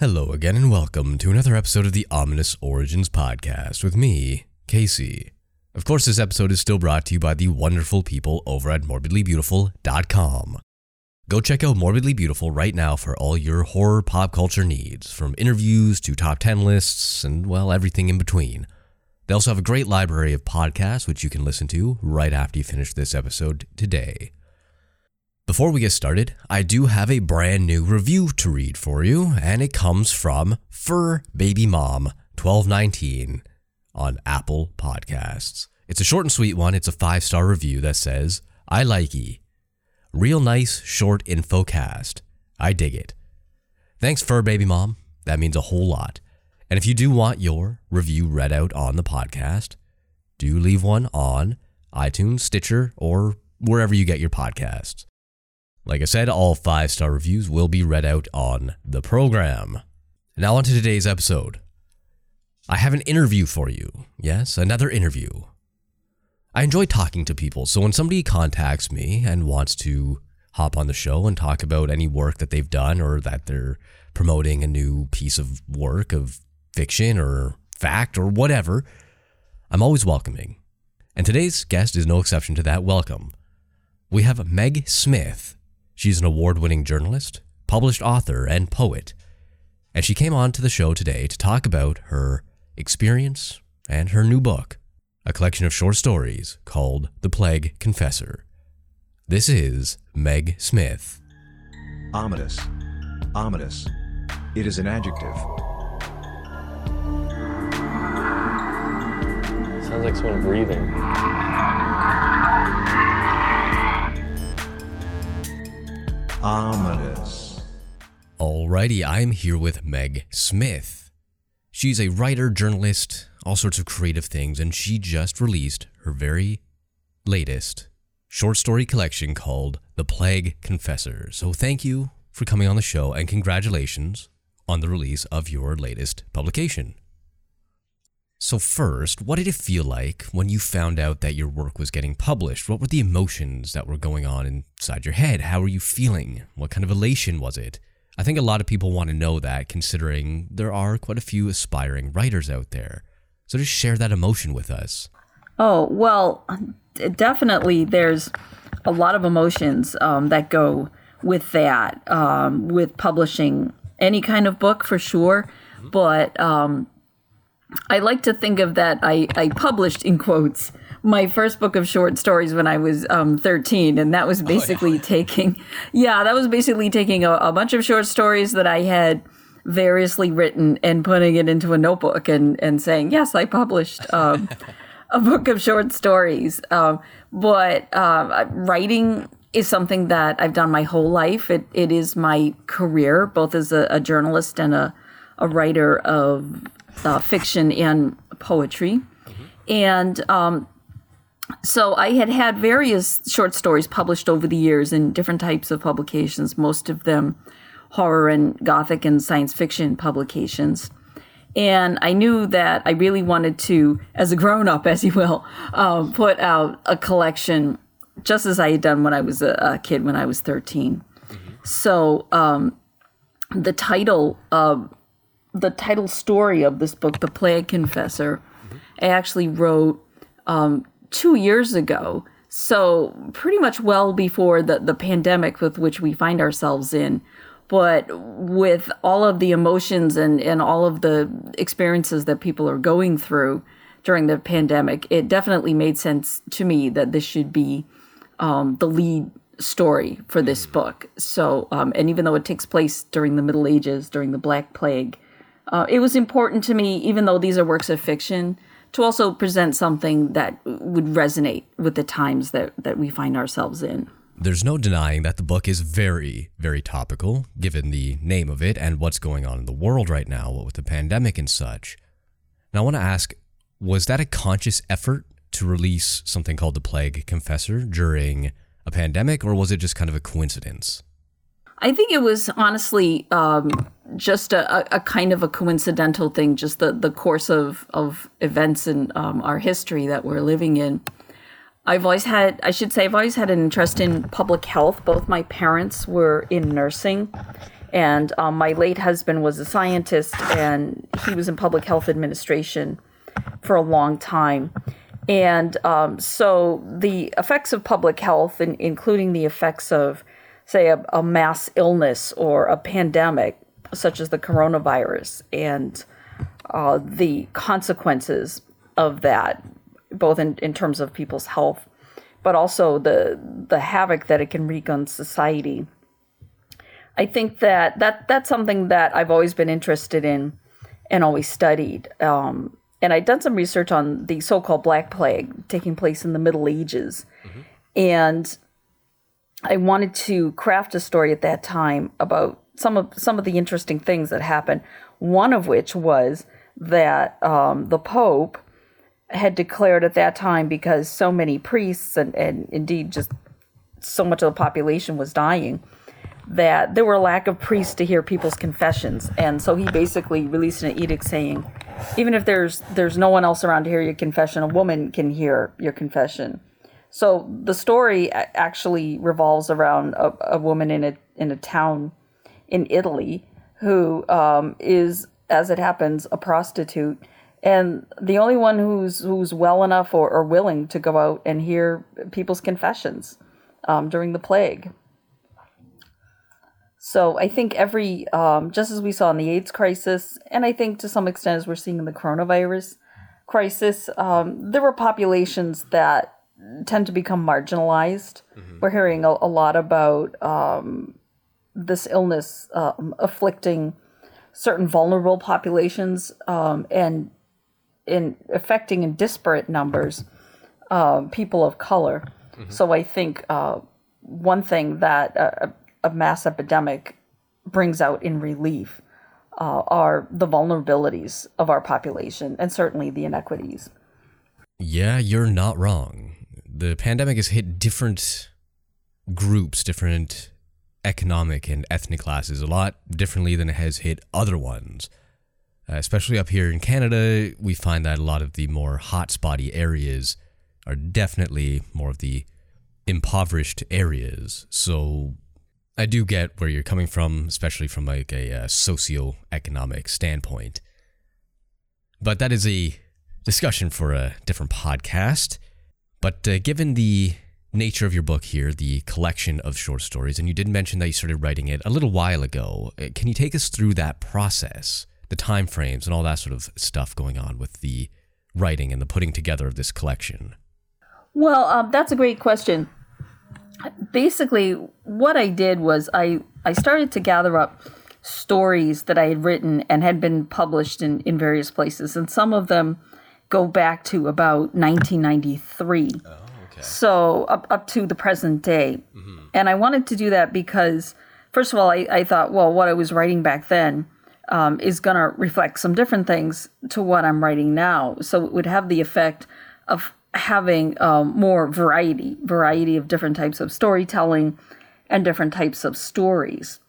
Hello again, and welcome to another episode of the Ominous Origins podcast with me, Casey. Of course, this episode is still brought to you by the wonderful people over at morbidlybeautiful.com. Go check out Morbidly Beautiful right now for all your horror pop culture needs, from interviews to top 10 lists and, well, everything in between. They also have a great library of podcasts which you can listen to right after you finish this episode today. Before we get started, I do have a brand new review to read for you, and it comes from Fur Baby Mom 1219 on Apple Podcasts. It's a short and sweet one. It's a five star review that says, I like ye. Real nice, short info cast. I dig it. Thanks, Fur Baby Mom. That means a whole lot. And if you do want your review read out on the podcast, do leave one on iTunes, Stitcher, or wherever you get your podcasts. Like I said, all five star reviews will be read out on the program. Now, on to today's episode. I have an interview for you. Yes, another interview. I enjoy talking to people, so when somebody contacts me and wants to hop on the show and talk about any work that they've done or that they're promoting a new piece of work of fiction or fact or whatever, I'm always welcoming. And today's guest is no exception to that welcome. We have Meg Smith She's an award winning journalist, published author, and poet. And she came on to the show today to talk about her experience and her new book, a collection of short stories called The Plague Confessor. This is Meg Smith. Ominous. Ominous. It is an adjective. Sounds like someone breathing. Ominous. Alrighty, I'm here with Meg Smith. She's a writer, journalist, all sorts of creative things, and she just released her very latest short story collection called The Plague Confessor. So thank you for coming on the show and congratulations on the release of your latest publication. So, first, what did it feel like when you found out that your work was getting published? What were the emotions that were going on inside your head? How were you feeling? What kind of elation was it? I think a lot of people want to know that, considering there are quite a few aspiring writers out there. So, just share that emotion with us. Oh, well, definitely there's a lot of emotions um, that go with that, um, with publishing any kind of book for sure. But um, I like to think of that. I, I published in quotes my first book of short stories when I was um, 13, and that was basically oh, yeah. taking, yeah, that was basically taking a, a, bunch of short stories that I had variously written and putting it into a notebook and and saying, yes, I published um, a book of short stories. Um, but uh, writing is something that I've done my whole life. It it is my career, both as a, a journalist and a a writer of uh, fiction and poetry. Mm-hmm. And um, so I had had various short stories published over the years in different types of publications, most of them horror and gothic and science fiction publications. And I knew that I really wanted to, as a grown up, as you will, um, put out a collection just as I had done when I was a, a kid, when I was 13. Mm-hmm. So um, the title of the title story of this book, The Plague Confessor, I actually wrote um, two years ago. So pretty much well before the, the pandemic with which we find ourselves in. But with all of the emotions and, and all of the experiences that people are going through during the pandemic, it definitely made sense to me that this should be um, the lead story for this book. So, um, and even though it takes place during the Middle Ages, during the Black Plague, uh, it was important to me, even though these are works of fiction, to also present something that would resonate with the times that, that we find ourselves in. There's no denying that the book is very, very topical, given the name of it and what's going on in the world right now what with the pandemic and such. Now, I want to ask was that a conscious effort to release something called The Plague Confessor during a pandemic, or was it just kind of a coincidence? I think it was honestly um, just a, a, kind of a coincidental thing, just the, the course of, of events in um, our history that we're living in. I've always had, I should say, I've always had an interest in public health. Both my parents were in nursing. And um, my late husband was a scientist, and he was in public health administration for a long time. And um, so the effects of public health, in, including the effects of, say, a, a, mass illness or a pandemic, such as the coronavirus, and uh, the consequences of that, both in, in terms of people's health, but also the the havoc that it can wreak on society. I think that, that that's something that I've always been interested in and always studied. Um, and I'd done some research on the so-called Black Plague taking place in the Middle Ages, mm-hmm. and I wanted to craft a story at that time about some of some of the interesting things that happened. One of which was that um, the Pope had declared at that time because so many priests and, and indeed just so much of the population was dying that there were a lack of priests to hear people's confessions and so he basically released an edict saying even if there's there's no one else around to hear your confession a woman can hear your confession so the story actually revolves around a, a woman in a in a town in Italy who um, is as it happens a prostitute and the only one who's who's well enough or, or willing to go out and hear people's confessions um, during the plague. So I think every um, just as we saw in the AIDS crisis, and I think to some extent as we're seeing in the coronavirus crisis, um, there were populations that tend to become marginalized. Mm-hmm. We're hearing a, a lot about um, this illness um, afflicting certain vulnerable populations um, and in affecting in disparate numbers uh, people of color. Mm-hmm. So I think uh, one thing that a, a, mass epidemic brings out in relief uh, are the vulnerabilities of our population and certainly the inequities. Yeah, you're not wrong. The pandemic has hit different groups, different economic and ethnic classes a lot differently than it has hit other ones. Uh, especially up here in Canada, we find that a lot of the more hotspotty areas are definitely more of the impoverished areas. So I do get where you're coming from, especially from like a, a uh, socio-economic standpoint. But that is a discussion for a different podcast. But uh, given the nature of your book here, the collection of short stories, and you did mention that you started writing it a little while ago, uh, can you take us through that process? the time frames and all that sort of stuff going on with the writing and the putting together of this collection? Well, um, that's a great question. Basically, what I did was I, I started to gather up stories that I had written and had been published in, in various places, and some of them go back to about 1993. Oh, okay. So up, up to the present day. Mm-hmm. And I wanted to do that because, first of all, I, I thought, well, what I was writing back then um, is going to reflect some different things to what I'm writing now. So it would have the effect of having um, more variety, variety of different types of storytelling and different types of stories.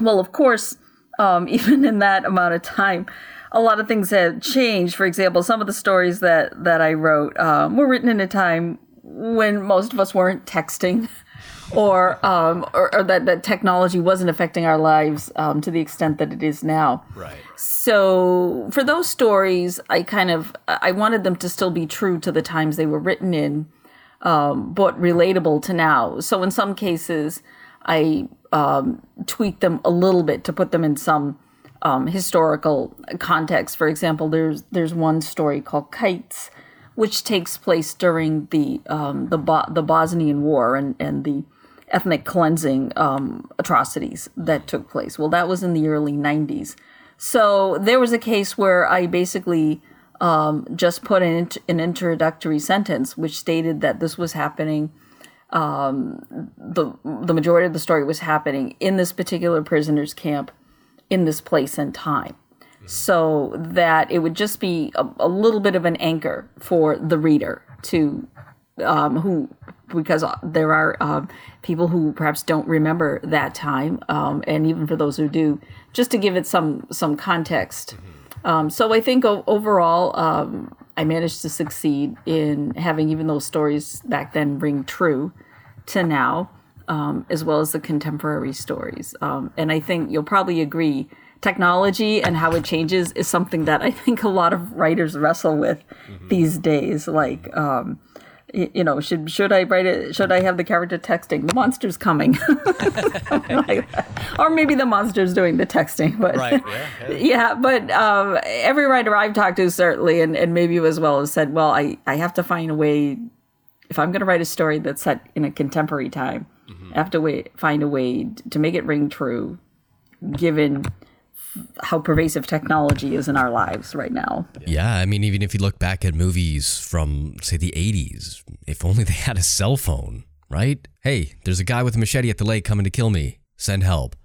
Well, of course, um, even in that amount of time, a lot of things have changed. For example, some of the stories that that I wrote um, were written in a time when most of us weren't texting. or, um, or, or that, that technology wasn't affecting our lives um, to the extent that it is now. Right. So for those stories, I kind of I wanted them to still be true to the times they were written in, um, but relatable to now. So in some cases, I um, tweaked them a little bit to put them in some um, historical context. For example, there's there's one story called Kites, which takes place during the um, the Bo- the Bosnian War and and the ethnic cleansing um, atrocities that took place. Well, that was in the early 90s. So there was a case where I basically um, just put an, an introductory sentence which stated that this was happening. Um, the the majority of the story was happening in this particular prisoners camp, in this place and time, so that it would just be a, a, little bit of an anchor for the reader to um, who because there are um, people who perhaps don't remember that time, um, and even for those who do, just to give it some some context. Um, so I think overall, um, I managed to succeed in having even those stories back then ring true to now. Um, as well as the contemporary stories. Um, and I think you'll probably agree technology and how it changes is something that I think a lot of writers wrestle with these days. Like, um, y- you know, should should I write it? Should I have the character texting the monster's coming, like or maybe the monster's doing the texting? But Right, yeah, yeah. yeah, but um, every writer I've talked to certainly, and, and maybe you as well, has said, well, I, I have to find a way, if I'm going to write a story that's set in a contemporary time, I have to wait, find a way to make it ring true, given how pervasive technology is in our lives right now. Yeah, I mean, even if you look back at movies from, say, the 80s, if only they had a cell phone, right? Hey, there's a guy with a machete at the lake coming to kill me. Send help.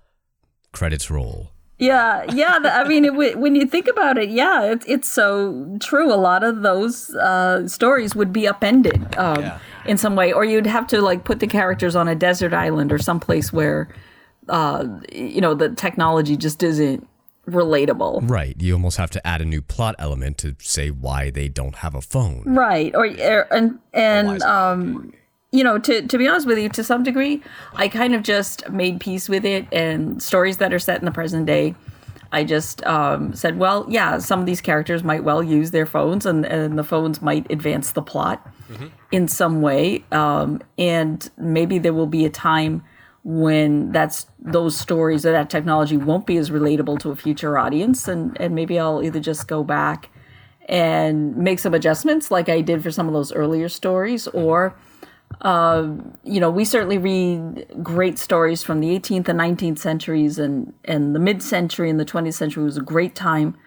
Credits roll. Yeah, yeah. th- I mean, it, when you think about it, yeah, it's it's so true. A lot of those uh, stories would be upended um, in some way, or you'd have to like put the characters on a desert island or someplace where, uh, you know, the technology just isn't relatable. Right. You almost have to add a new plot element to say why they don't have a phone. Right. Or, or and and um you know, to to be honest with you, to some degree, I kind of just made peace with it and stories that are set in the present day. I just um, said, well, yeah, some of these characters might well use their phones, and, and the phones might advance the plot in some way. Um, and maybe there will be a time when that's those stories or that technology won't be as relatable to a future audience, and and maybe I'll either just go back and make some adjustments like I did for some of those earlier stories or um, you know we certainly read great stories from the 18th and 19th centuries and and the mid-century and the 20th century was a great time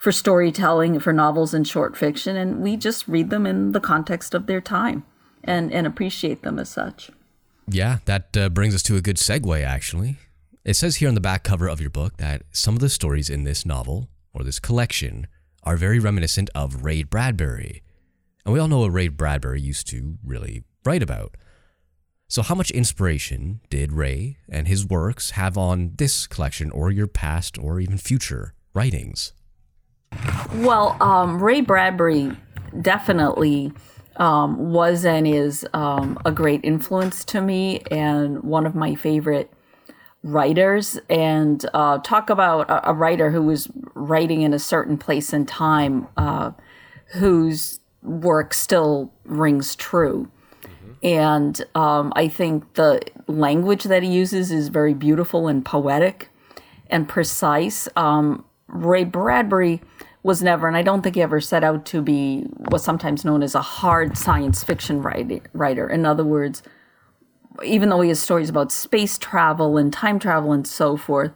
for storytelling for novels and short fiction and we just read them in the context of their time and and appreciate them as such Yeah, that uh, brings us to a good segue, actually. It says here on the back cover of your book that some of the stories in this novel, or this collection, are very reminiscent of Ray Bradbury. And we all know what Ray Bradbury used to really write about. So, how much inspiration did Ray and his works have on this collection, or your past, or even future writings? Well, um, Ray Bradbury definitely um, was and is um, a great influence to me and one of my favorite writers. And uh, talk about a, a writer who was writing in a certain place and time, uh, whose work still rings true. And um, I think the language that he uses is very beautiful and poetic and precise. Um, Ray Bradbury was never, and I don't think he ever set out to be what's sometimes known as a hard science fiction writer. In other words, even though he has stories about space travel and time travel and so forth,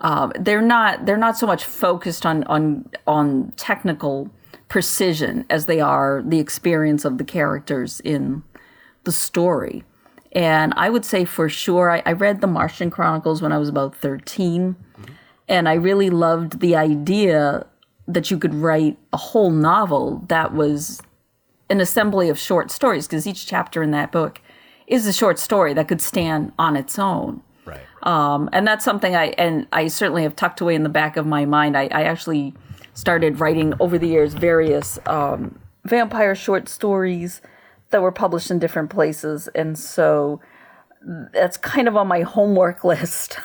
um, they're not they're not so much focused on on on technical precision as they are the experience of the characters in the story. And I would say for sure, I, I read the Martian Chronicles when I was about 13. And I really loved the idea that you could write a whole novel that was an assembly of short stories, because each chapter in that book is a short story that could stand on its own. Right. Um, and that's something I and I certainly have tucked away in the back of my mind. I, I actually started writing over the years various um, vampire short stories that were published in different places, and so that's kind of on my homework list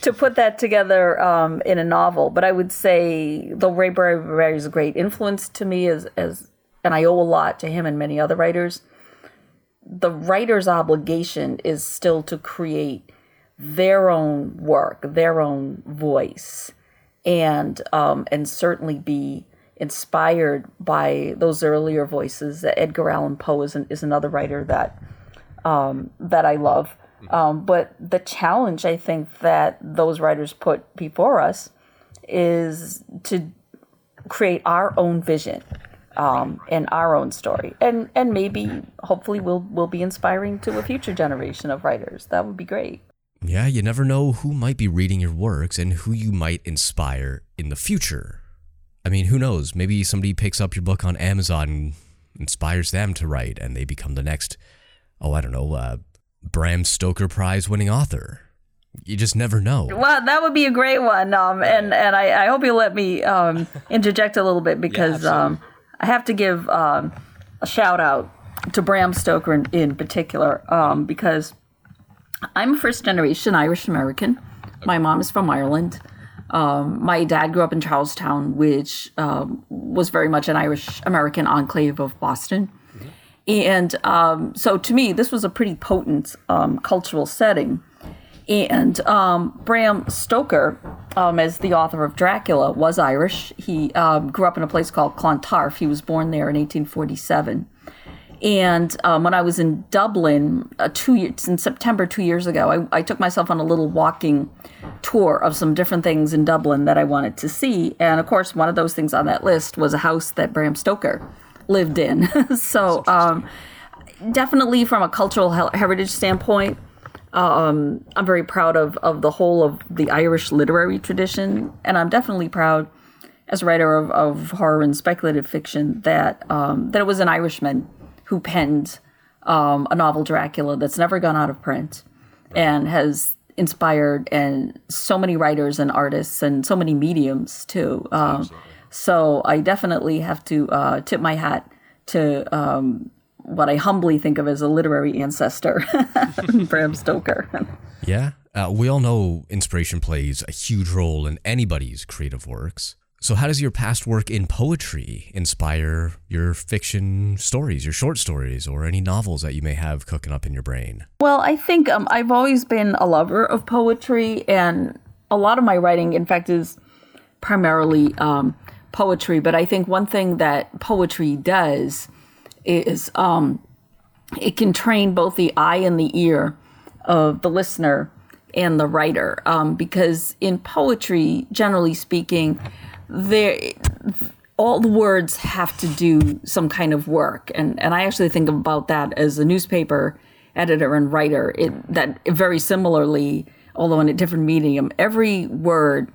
to put that together um, in a novel. But I would say the Ray Bradbury is a great influence to me as as and I owe a lot to him and many other writers. The writer's obligation is still to create their own work, their own voice, and um, and certainly be inspired by those earlier voices. Edgar Allan Poe is, an, is another writer that um, that I love. Um, but the challenge I think that those writers put before us is to create our own vision um, and our own story, and and maybe hopefully we'll we'll be inspiring to a future generation of writers. That would be great. Yeah, you never know who might be reading your works and who you might inspire in the future. I mean, who knows? Maybe somebody picks up your book on Amazon and inspires them to write, and they become the next, oh, I don't know, uh, Bram Stoker Prize winning author. You just never know. Well, that would be a great one. Um, and and I, I hope you'll let me um, interject a little bit because um, I have to give um, a shout out to Bram Stoker in, in particular um, because I'm a first generation Irish American. My mom is from Ireland. Um, my dad grew up in Charlestown, which um, was very much an Irish American enclave of Boston. And um, so to me, this was a pretty potent um, cultural setting. And um, Bram Stoker, um, as the author of Dracula, was Irish. He um, grew up in a place called Clontarf. He was born there in 1847. And um, when I was in Dublin, uh, two years in September two years ago, I, I took myself on a little walking tour of some different things in Dublin that I wanted to see. And of course, one of those things on that list was a house that Bram Stoker lived in. so um, definitely from a cultural heritage standpoint, um, I'm very proud of, of the whole of the Irish literary tradition. And I'm definitely proud as a writer of, of horror and speculative fiction that um, that it was an Irishman who penned um, a novel Dracula that's never gone out of print and has inspired and so many writers and artists and so many mediums too. Um, so I definitely have to uh, tip my hat to um, what I humbly think of as a literary ancestor, Bram Stoker. Yeah. Uh, we all know inspiration plays a huge role in anybody's creative works. So, how does your past work in poetry inspire your fiction stories, your short stories, or any novels that you may have cooking up in your brain? Well, I think um, I've always been a lover of poetry, and a lot of my writing, in fact, is primarily um, poetry. But I think one thing that poetry does is um, it can train both the eye and the ear of the listener and the writer. Um, because in poetry, generally speaking, there all the words have to do some kind of work and and I actually think about that as a newspaper editor and writer it that very similarly although in a different medium every word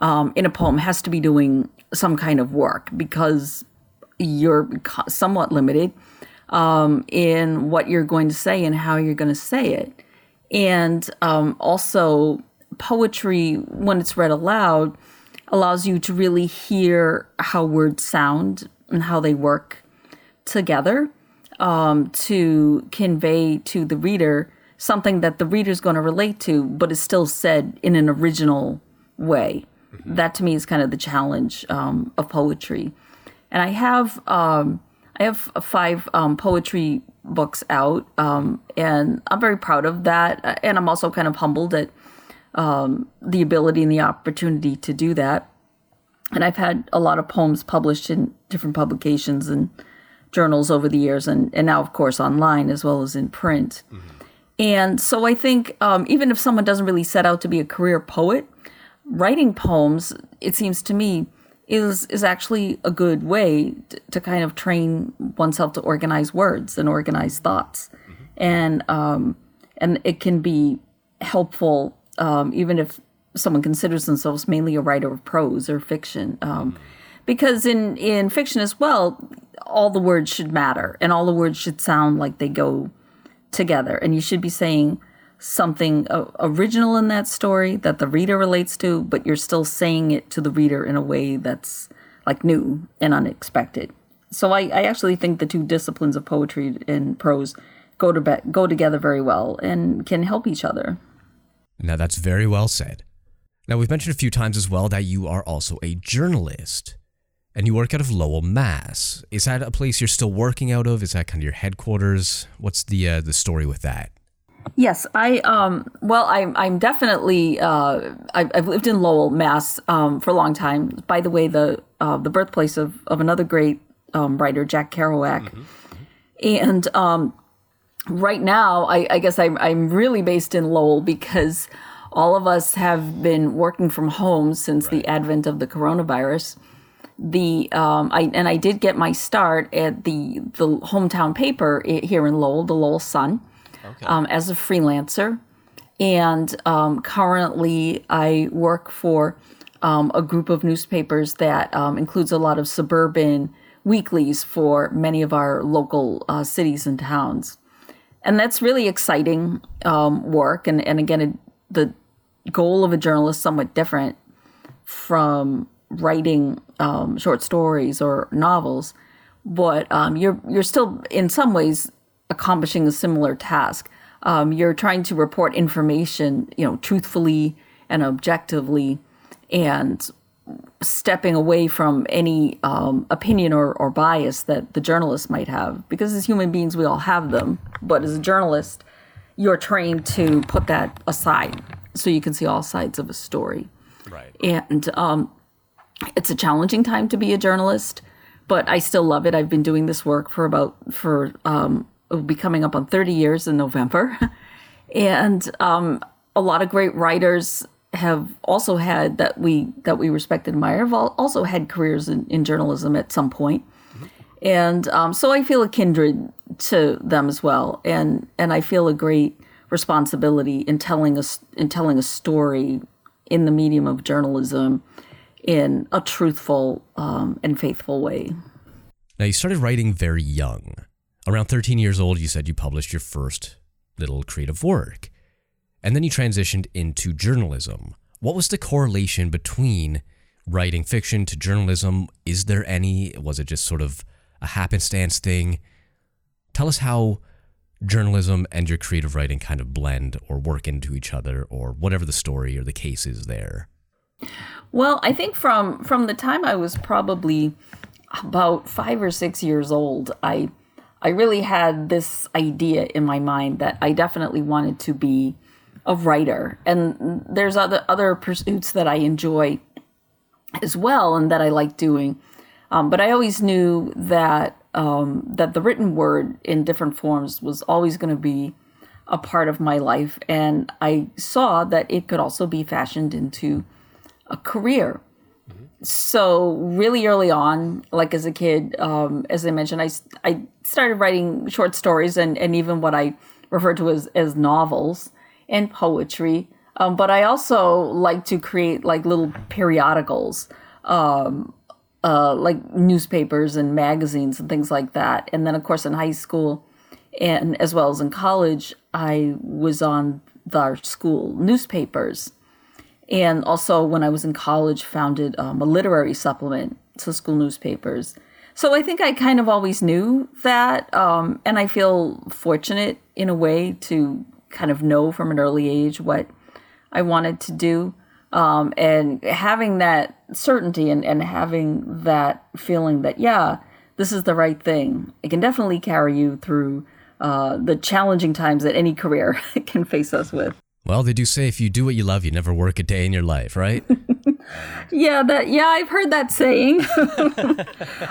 um, in a poem has to be doing some kind of work because you're somewhat limited um, in what you're going to say and how you're going to say it and um, also poetry when it's read aloud allows you to really hear how words sound and how they work together um, to convey to the reader something that the reader's going to relate to, but is still said in an original way. That to me is kind of the challenge um, of poetry. And I have um, I have five um, poetry books out, um, and I'm very proud of that. And I'm also kind of humbled at um, the ability and the opportunity to do that. And I've had a lot of poems published in different publications and journals over the years, and, and now, of course, online as well as in print. And so I think um, even if someone doesn't really set out to be a career poet, writing poems, it seems to me, is is actually a good way to, to kind of train oneself to organize words and organize thoughts, and um, and it can be helpful um, even if someone considers themselves mainly a writer of prose or fiction, um, because in in fiction as well, all the words should matter and all the words should sound like they go together, and you should be saying something uh, original in that story that the reader relates to, but you're still saying it to the reader in a way that's like new and unexpected. So I, I actually think the two disciplines of poetry and prose go to be- go together very well and can help each other. Now, that's very well said. Now, we've mentioned a few times as well that you are also a journalist and you work out of Lowell, Mass. Is that a place you're still working out of? Is that kind of your headquarters? What's the uh, the story with that? Yes, I um well I'm I'm definitely uh I've, I've lived in Lowell, Mass um for a long time. By the way, the uh, the birthplace of of another great um, writer, Jack Kerouac, and um right now I, I guess I'm I'm really based in Lowell because all of us have been working from home since the advent of the coronavirus. The um I and I did get my start at the the hometown paper here in Lowell, the Lowell Sun um, as a freelancer. And um, currently, I work for um, a group of newspapers that um, includes a lot of suburban weeklies for many of our local uh, cities and towns. And that's really exciting um, work. And, and again, it, the goal of a journalist is somewhat different from writing um, short stories or novels, but um, you're you're still in some ways accomplishing a similar task Um, you're trying to report information, you know, truthfully and objectively, and stepping away from any um, opinion or, or bias that the journalist might have. Because as human beings, we all have them. But as a journalist, you're trained to put that aside so you can see all sides of a story. Right. And um, it's a challenging time to be a journalist, but I still love it. I've been doing this work for about, for, um, it'll be coming up on 30 years in November. and um, a lot of great writers have also had that we that we respect and admire have al- also had careers in, in journalism at some point. and um, so I feel a kindred to them as well, and and I feel a great responsibility in telling us in telling a story in the medium of journalism in a truthful um, and faithful way. Now, you started writing very young. Around 13 years old, you said you published your first little creative work. And then you transitioned into journalism. What was the correlation between writing fiction to journalism? Is there any? Was it just sort of a happenstance thing? Tell us how journalism and your creative writing kind of blend or work into each other or whatever the story or the case is there. Well, I think from from the time I was probably about five or six years old, I I really had this idea in my mind that I definitely wanted to be a writer. And there's other other pursuits that I enjoy as well and that I like doing. Um, but I always knew that um, that the written word in different forms was always going to be a part of my life, and I saw that it could also be fashioned into a career. So really early on, like as a kid, um, as I mentioned, I, I started writing short stories and, and even what I refer to as, as novels and poetry. Um, but I also like to create like little periodicals, um, uh, like newspapers and magazines and things like that. And then, of course, in high school and as well as in college, I was on our school newspapers. And also, when I was in college, founded um, a literary supplement to school newspapers. So I think I kind of always knew that, um, and I feel fortunate in a way to kind of know from an early age what I wanted to do. Um, and having that certainty and, and having that feeling that, yeah, this is the right thing, it can definitely carry you through uh, the challenging times that any career can face us with. Well, they do say if you do what you love, you never work a day in your life, right? Yeah, that yeah, I've heard that saying.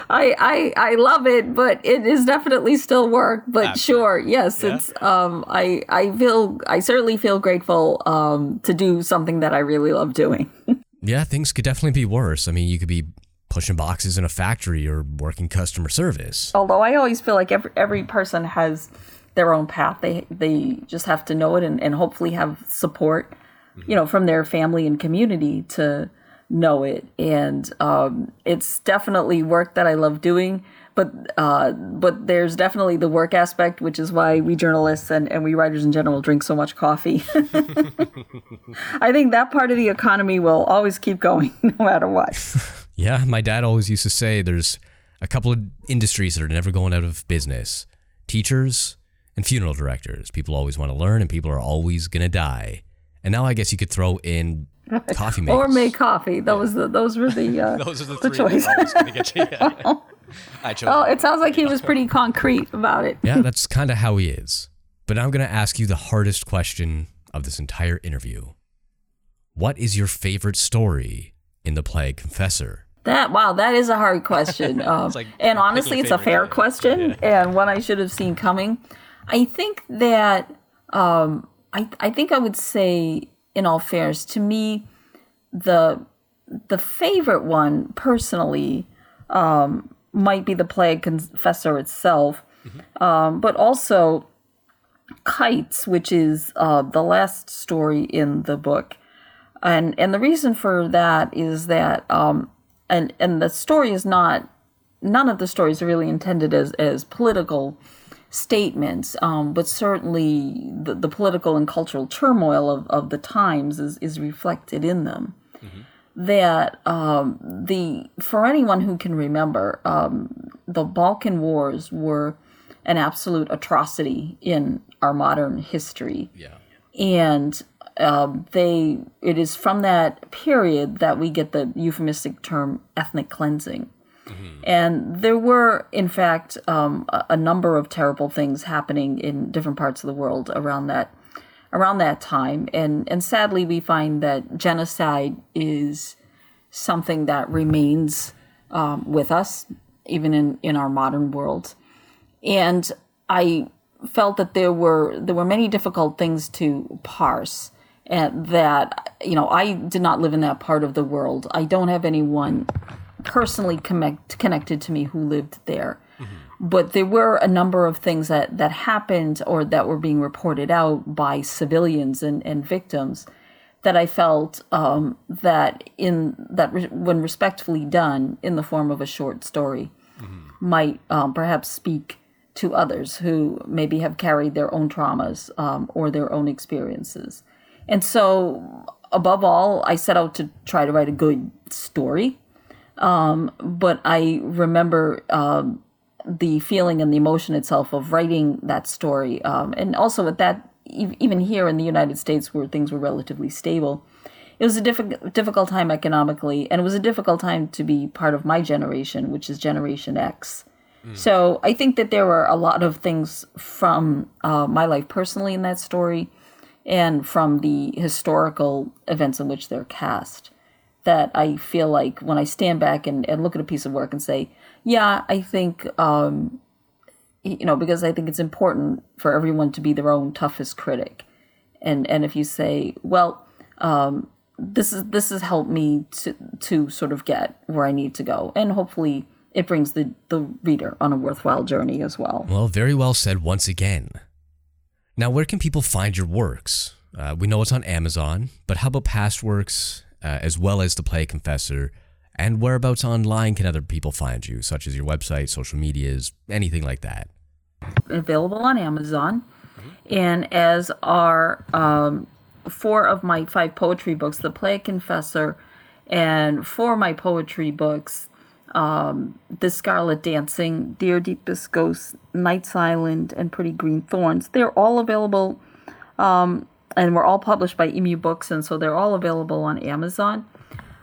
I I I love it, but it is definitely still work. But sure, yes, it's um I I feel I certainly feel grateful um to do something that I really love doing. yeah, things could definitely be worse. I mean, you could be pushing boxes in a factory or working customer service. Although I always feel like every every person has their own path. They they just have to know it and, and hopefully have support, you know, from their family and community to know it. And um, it's definitely work that I love doing. But uh, but there's definitely the work aspect, which is why we journalists and, and we writers in general drink so much coffee. I think that part of the economy will always keep going no matter what. Yeah, my dad always used to say there's a couple of industries that are never going out of business teachers and funeral directors. People always want to learn and people are always going to die. And now I guess you could throw in coffee makers. or make coffee. That was the those were the uh, Those are the, the three choice. that are always going to get you. Yeah. I chose. Oh, it sounds like he was pretty concrete about it. yeah, that's kind of how he is. But now I'm going to ask you the hardest question of this entire interview. What is your favorite story in The Plague Confessor? That wow, that is a hard question. Um, like and honestly, it's a fair color. question and one I should have seen coming. I think that um, I I think I would say, in all fairness, to me, the the favorite one personally um, might be the plague confessor itself, um, but also kites, which is uh, the last story in the book, and and the reason for that is that um, and and the story is not none of the stories are really intended as as political statements, um, but certainly the, the political and cultural turmoil of, of the times is, is reflected in them. That um, the for anyone who can remember, um, the Balkan Wars were an absolute atrocity in our modern history Yeah. and um, they it is from that period that we get the euphemistic term ethnic cleansing and there were in fact um, a, a number of terrible things happening in different parts of the world around that around that time and and sadly we find that genocide is something that remains um, with us even in in our modern world and I felt that there were there were many difficult things to parse and that you know I did not live in that part of the world. I don't have anyone personally connect, connected to me who lived there. But there were a number of things that, that happened or that were being reported out by civilians and, and victims that I felt um, that in that re- when respectfully done in the form of a short story might um, perhaps speak to others who maybe have carried their own traumas um, or their own experiences. And so, above all, I set out to try to write a good story. Um, but I remember um, the feeling and the emotion itself of writing that story. Um, and also, at that, even here in the United States, where things were relatively stable, it was a difficult difficult time economically, and it was a difficult time to be part of my generation, which is Generation X. So I think that there were a lot of things from uh, my life personally in that story, and from the historical events in which they're cast, that I feel like when I stand back and, and look at a piece of work and say, yeah, I think, um, you know, because I think it's important for everyone to be their own toughest critic, and and if you say, well, um, this is this has helped me to to sort of get where I need to go, and hopefully it brings the the reader on a worthwhile journey as well. Well, very well said once again. Now, where can people find your works? Uh, we know it's on Amazon, but how about past works uh, as well as The Plague Confessor? And whereabouts online can other people find you, such as your website, social medias, anything like that? available on Amazon, and as are um, four of my five poetry books, The Plague Confessor, and four of my poetry books, um, The Scarlet Dancing, Dear Deepest Ghost, Night's Island, and Pretty Green Thorns. They're all available, um, and we're all published by Emu Books, and so they're all available on Amazon.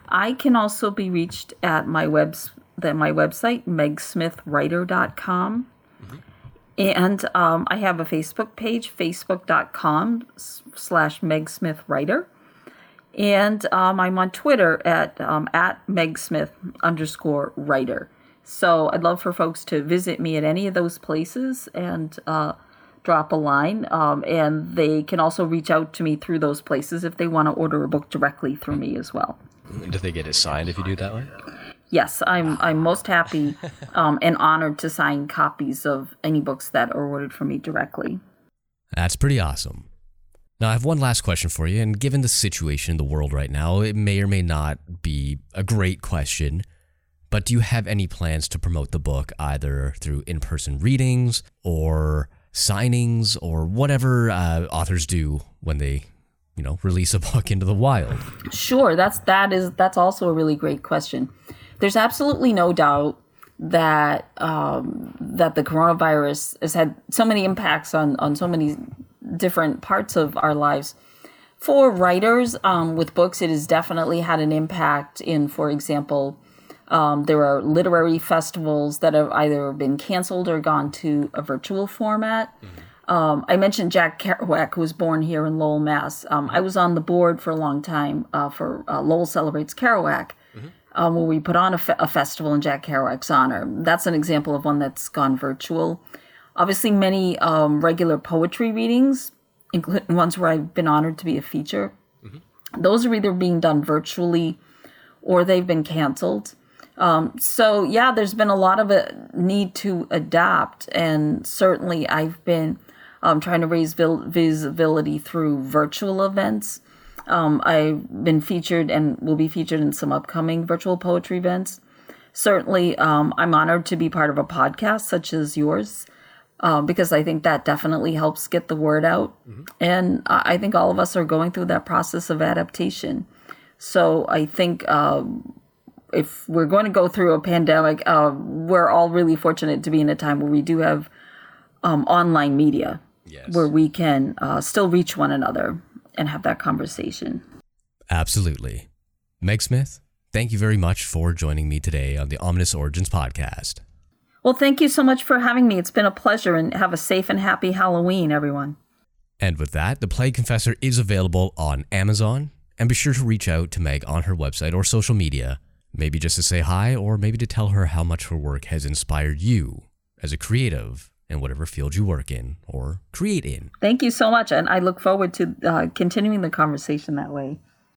I can also be reached at my webs that my website megsmithwriter.com and um, I have a Facebook page, facebook.com slash megsmithwriter. And um, I'm on Twitter at, um, at megsmith underscore writer. So I'd love for folks to visit me at any of those places and uh, drop a line. Um, and they can also reach out to me through those places if they want to order a book directly through me as well. Do they get it signed if you do it that way? Yes, I'm I'm most happy um, and honored to sign copies of any books that are ordered from me directly. That's pretty awesome. Now, I have one last question for you, and given the situation in the world right now, it may or may not be a great question, but do you have any plans to promote the book either through in person readings or signings or whatever uh, authors do when they, you know, release a book into the wild? Sure, that's that is that's also a really great question. There's absolutely no doubt that um, that the coronavirus has had so many impacts on on so many different parts of our lives. For writers um, with books, it has definitely had an impact. In, for example, um, there are literary festivals that have either been canceled or gone to a virtual format. Um, I mentioned Jack Kerouac, who was born here in Lowell, Mass. Um, I was on the board for a long time uh, for uh, Lowell Celebrates Kerouac, um, where we put on a, fe- a festival in Jack Kerouac's honor. That's an example of one that's gone virtual. Obviously, many um, regular poetry readings, including ones where I've been honored to be a feature, those are either being done virtually or they've been canceled. Um, so yeah, there's been a lot of a need to adapt, and certainly I've been um, trying to raise vil- visibility through virtual events. Um, I've been featured and will be featured in some upcoming virtual poetry events. Certainly, um, I'm honored to be part of a podcast such as yours. Uh, because I think that definitely helps get the word out. And I I think all of us are going through that process of adaptation. So I think um, if we're going to go through a pandemic, uh, we're all really fortunate to be in a time where we do have um, online media Yes. where we can uh, still reach one another and have that conversation. Absolutely. Meg Smith, thank you very much for joining me today on the Ominous Origins podcast. Well, thank you so much for having me. It's been a pleasure and have a safe and happy Halloween, everyone. And with that, The Plague Confessor is available on Amazon. And be sure to reach out to Meg on her website or social media, maybe just to say hi or maybe to tell her how much her work has inspired you as a creative in whatever field you work in or create in. Thank you so much. And I look forward to uh, continuing the conversation that way.